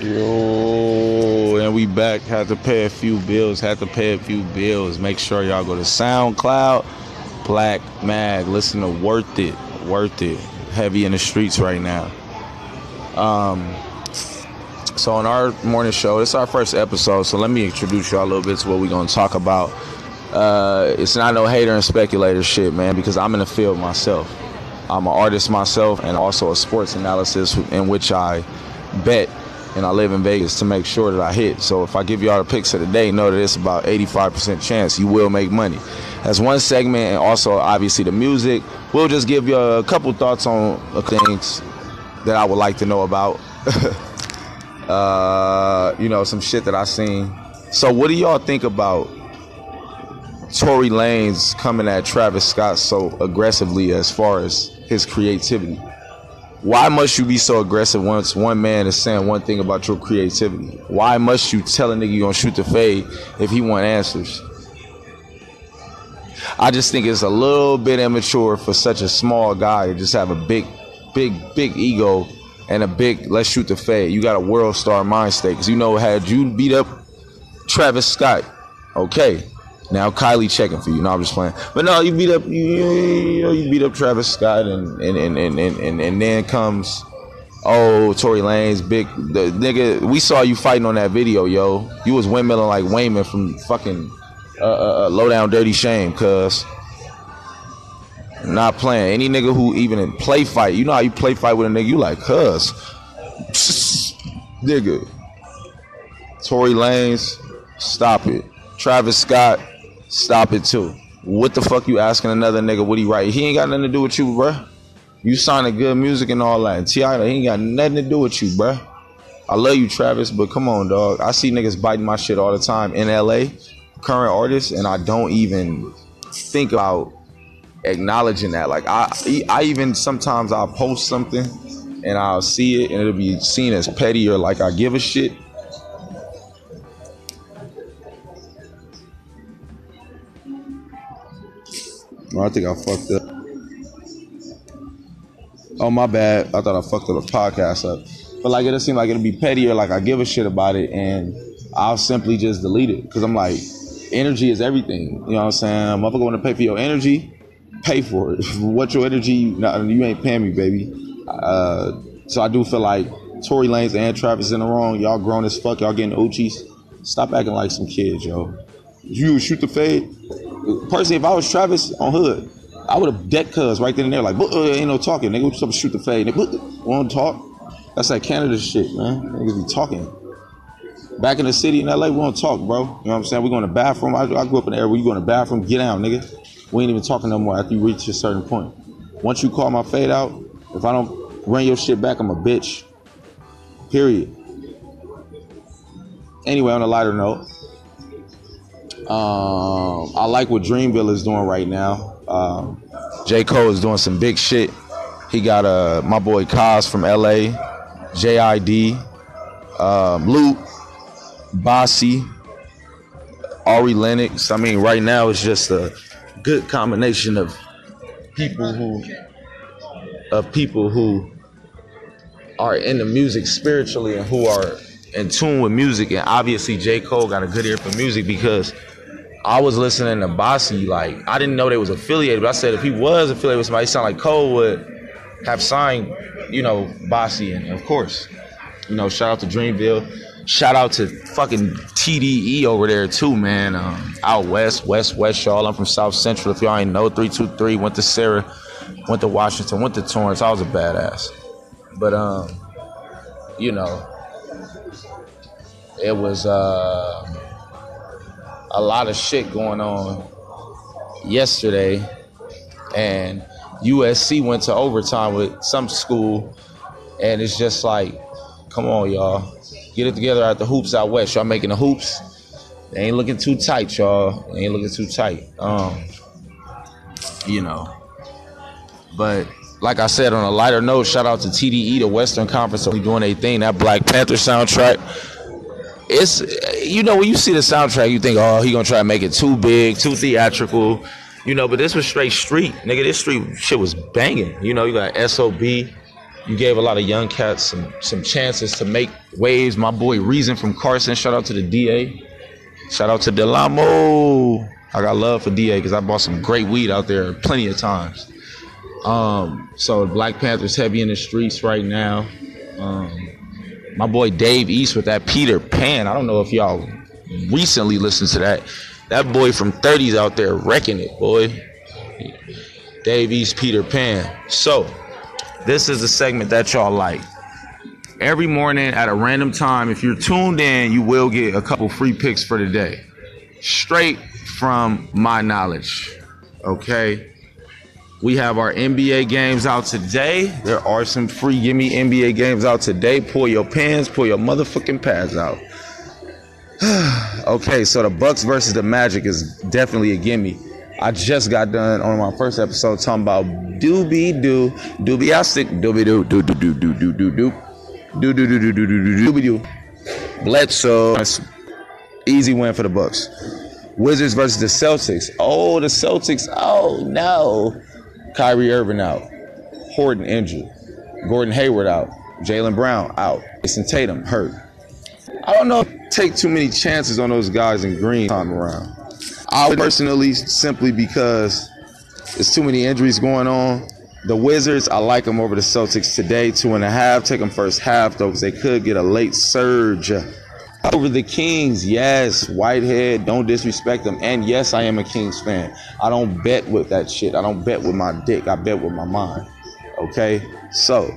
Yo, and we back. Had to pay a few bills. Had to pay a few bills. Make sure y'all go to SoundCloud, Black Mag. Listen to Worth It. Worth It. Heavy in the streets right now. Um, so on our morning show, it's our first episode. So let me introduce y'all a little bit to what we're gonna talk about. Uh, it's not no hater and speculator shit, man, because I'm in the field myself. I'm an artist myself and also a sports analysis in which I bet and I live in Vegas to make sure that I hit. So if I give you all the picks of the day, know that it's about 85% chance you will make money. That's one segment, and also obviously the music. We'll just give you a couple thoughts on things that I would like to know about. uh, you know, some shit that I seen. So what do y'all think about Tory Lanez coming at Travis Scott so aggressively as far as his creativity? Why must you be so aggressive once one man is saying one thing about your creativity? Why must you tell a nigga you gonna shoot the fade if he want answers? I just think it's a little bit immature for such a small guy to just have a big, big, big ego and a big let's shoot the fade. You got a world star mind state because you know had you beat up Travis Scott, okay, now Kylie checking for you. No, I'm just playing. But no, you beat up you, you, know, you beat up Travis Scott and and, and, and, and, and then comes oh Tory Lanez big the nigga we saw you fighting on that video, yo. You was windmilling like Wayman from fucking uh, uh, uh, low down dirty shame, cuz not playing. Any nigga who even in play fight, you know how you play fight with a nigga, you like cuz nigga. Tory Lanez, stop it. Travis Scott, Stop it too. What the fuck you asking another nigga what he write? He ain't got nothing to do with you, bruh. You signing good music and all that. And he ain't got nothing to do with you, bruh. I love you, Travis, but come on, dog. I see niggas biting my shit all the time in LA, current artists, and I don't even think about acknowledging that. Like I, I even sometimes I'll post something and I'll see it and it'll be seen as petty or like I give a shit. I think I fucked up. Oh my bad. I thought I fucked up the podcast up. But like it'll seem like it'll be petty or like I give a shit about it and I'll simply just delete it. Cause I'm like, energy is everything. You know what I'm saying? Motherfucker wanna pay for your energy, pay for it. what your energy, you ain't paying me, baby. Uh, so I do feel like Tory Lanez and Travis in the wrong. Y'all grown as fuck. Y'all getting Uchis. Stop acting like some kids, yo. You shoot the fade personally, if I was Travis on Hood, I would have decked cuz right then and there, like, uh, ain't no talking. Nigga, what's up, shoot the fade. Nigga, want to talk? That's that Canada shit, man. Niggas be talking. Back in the city in LA, we to talk, bro. You know what I'm saying? We going to the bathroom. I, I grew up in the area where you going to bathroom, get out, nigga. We ain't even talking no more after you reach a certain point. Once you call my fade out, if I don't run your shit back, I'm a bitch. Period. Anyway, on a lighter note, um, I like what Dreamville is doing right now. Um, J. Cole is doing some big shit. He got uh, my boy Cozz from LA, JID, um, Lute, Bossy, Ari Lennox. I mean, right now it's just a good combination of people who of people who are in the music spiritually and who are in tune with music. And obviously, J. Cole got a good ear for music because I was listening to Bossy, like I didn't know they was affiliated, but I said if he was affiliated with somebody, it sound like Cole would have signed, you know, Bossy, and of course, you know, shout out to Dreamville, shout out to fucking TDE over there too, man. Um, out west, west, west, y'all. I'm from South Central. If y'all ain't know, three two three. Went to Sarah, went to Washington, went to Torrance. I was a badass, but um, you know, it was uh a lot of shit going on yesterday, and USC went to overtime with some school, and it's just like, come on, y'all, get it together at the hoops out west. Y'all making the hoops. They ain't looking too tight, y'all. They ain't looking too tight. Um, you know. But like I said, on a lighter note, shout out to TDE, the Western Conference, only doing a thing. That Black Panther soundtrack it's you know when you see the soundtrack, you think, oh, he gonna try to make it too big, too theatrical, you know. But this was straight street, nigga. This street shit was banging. You know, you got SOB, you gave a lot of young cats some some chances to make waves. My boy Reason from Carson, shout out to the DA. Shout out to Del Amo. I got love for DA because I bought some great weed out there plenty of times. Um, so Black Panther's heavy in the streets right now. Um, my boy Dave East with that Peter Pan. I don't know if y'all recently listened to that. That boy from 30s out there wrecking it, boy. Dave East Peter Pan. So this is the segment that y'all like. Every morning at a random time, if you're tuned in, you will get a couple free picks for the day. Straight from my knowledge. Okay. We have our NBA games out today. There are some free gimme NBA games out today. Pull your pants, pull your motherfucking pads out. okay, so the Bucks versus the Magic is definitely a gimme. I just got done on my first episode talking about doobie doo, doobie I stick, doobie doo, doo doo doo doo doo doo doo, doo doo doo doo doo doo doobie doo. Bledsoe, easy win for the Bucks. Wizards versus the Celtics. Oh, the Celtics. Oh no, Kyrie Irving out. Horford injured. Gordon Hayward out. Jaylen Brown out. Jayson Tatum hurt. I don't know. Take too many chances on those guys in green time around. I personally, simply because there's too many injuries going on. The Wizards, I like them over the Celtics today, two and a half. Take them first half though, because they could get a late surge. Over the Kings, yes, Whitehead, don't disrespect them. And yes, I am a Kings fan. I don't bet with that shit. I don't bet with my dick. I bet with my mind. Okay? So,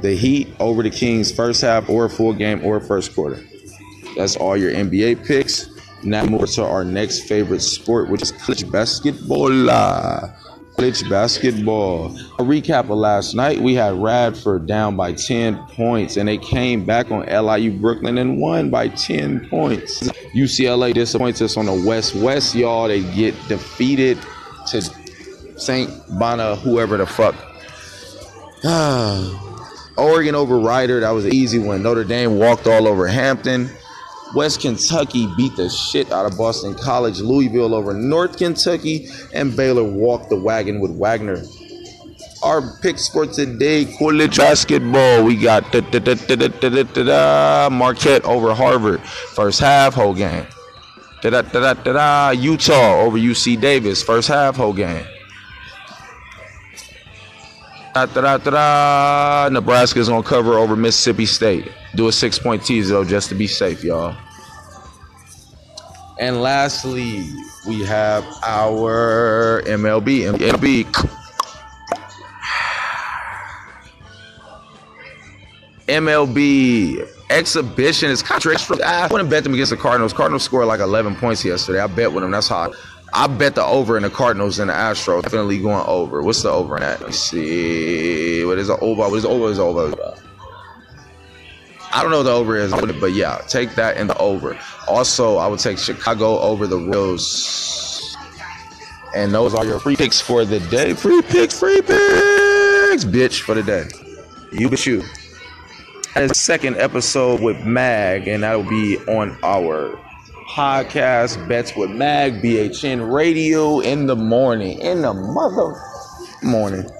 the Heat over the Kings first half or full game or first quarter. That's all your NBA picks. Now move to our next favorite sport, which is college basketball. College basketball. A recap of last night, we had Radford down by 10 points, and they came back on LIU Brooklyn and won by 10 points. UCLA disappoints us on the West West, y'all. They get defeated to St. Bona, whoever the fuck. Oregon over Rider, that was an easy one. Notre Dame walked all over Hampton. West Kentucky beat the shit out of Boston College, Louisville over North Kentucky, and Baylor walked the wagon with Wagner. Our picks for today college basketball. We got da, da, da, Marquette over Harvard. First half, whole game. Utah over UC Davis. First half, whole game. Da, da, Nebraska's gonna cover over Mississippi State. Do a six point teaser though, just to be safe, y'all. And lastly, we have our MLB. MLB. MLB exhibition is contract. I wouldn't bet them against the Cardinals. Cardinals scored like 11 points yesterday. I bet with them. That's hot. I bet the over in the Cardinals and the Astros. Definitely going over. What's the over in that? Let me see. What is the over? What is the over? Is over? I don't know what the over is, but yeah, take that in the over. Also, I would take Chicago over the Royals. And those are your free picks for the day. Free picks, free picks, bitch, for the day. You but you. That the second episode with Mag, and that'll be on our podcast, Bets with Mag, BHN Radio in the morning. In the mother morning.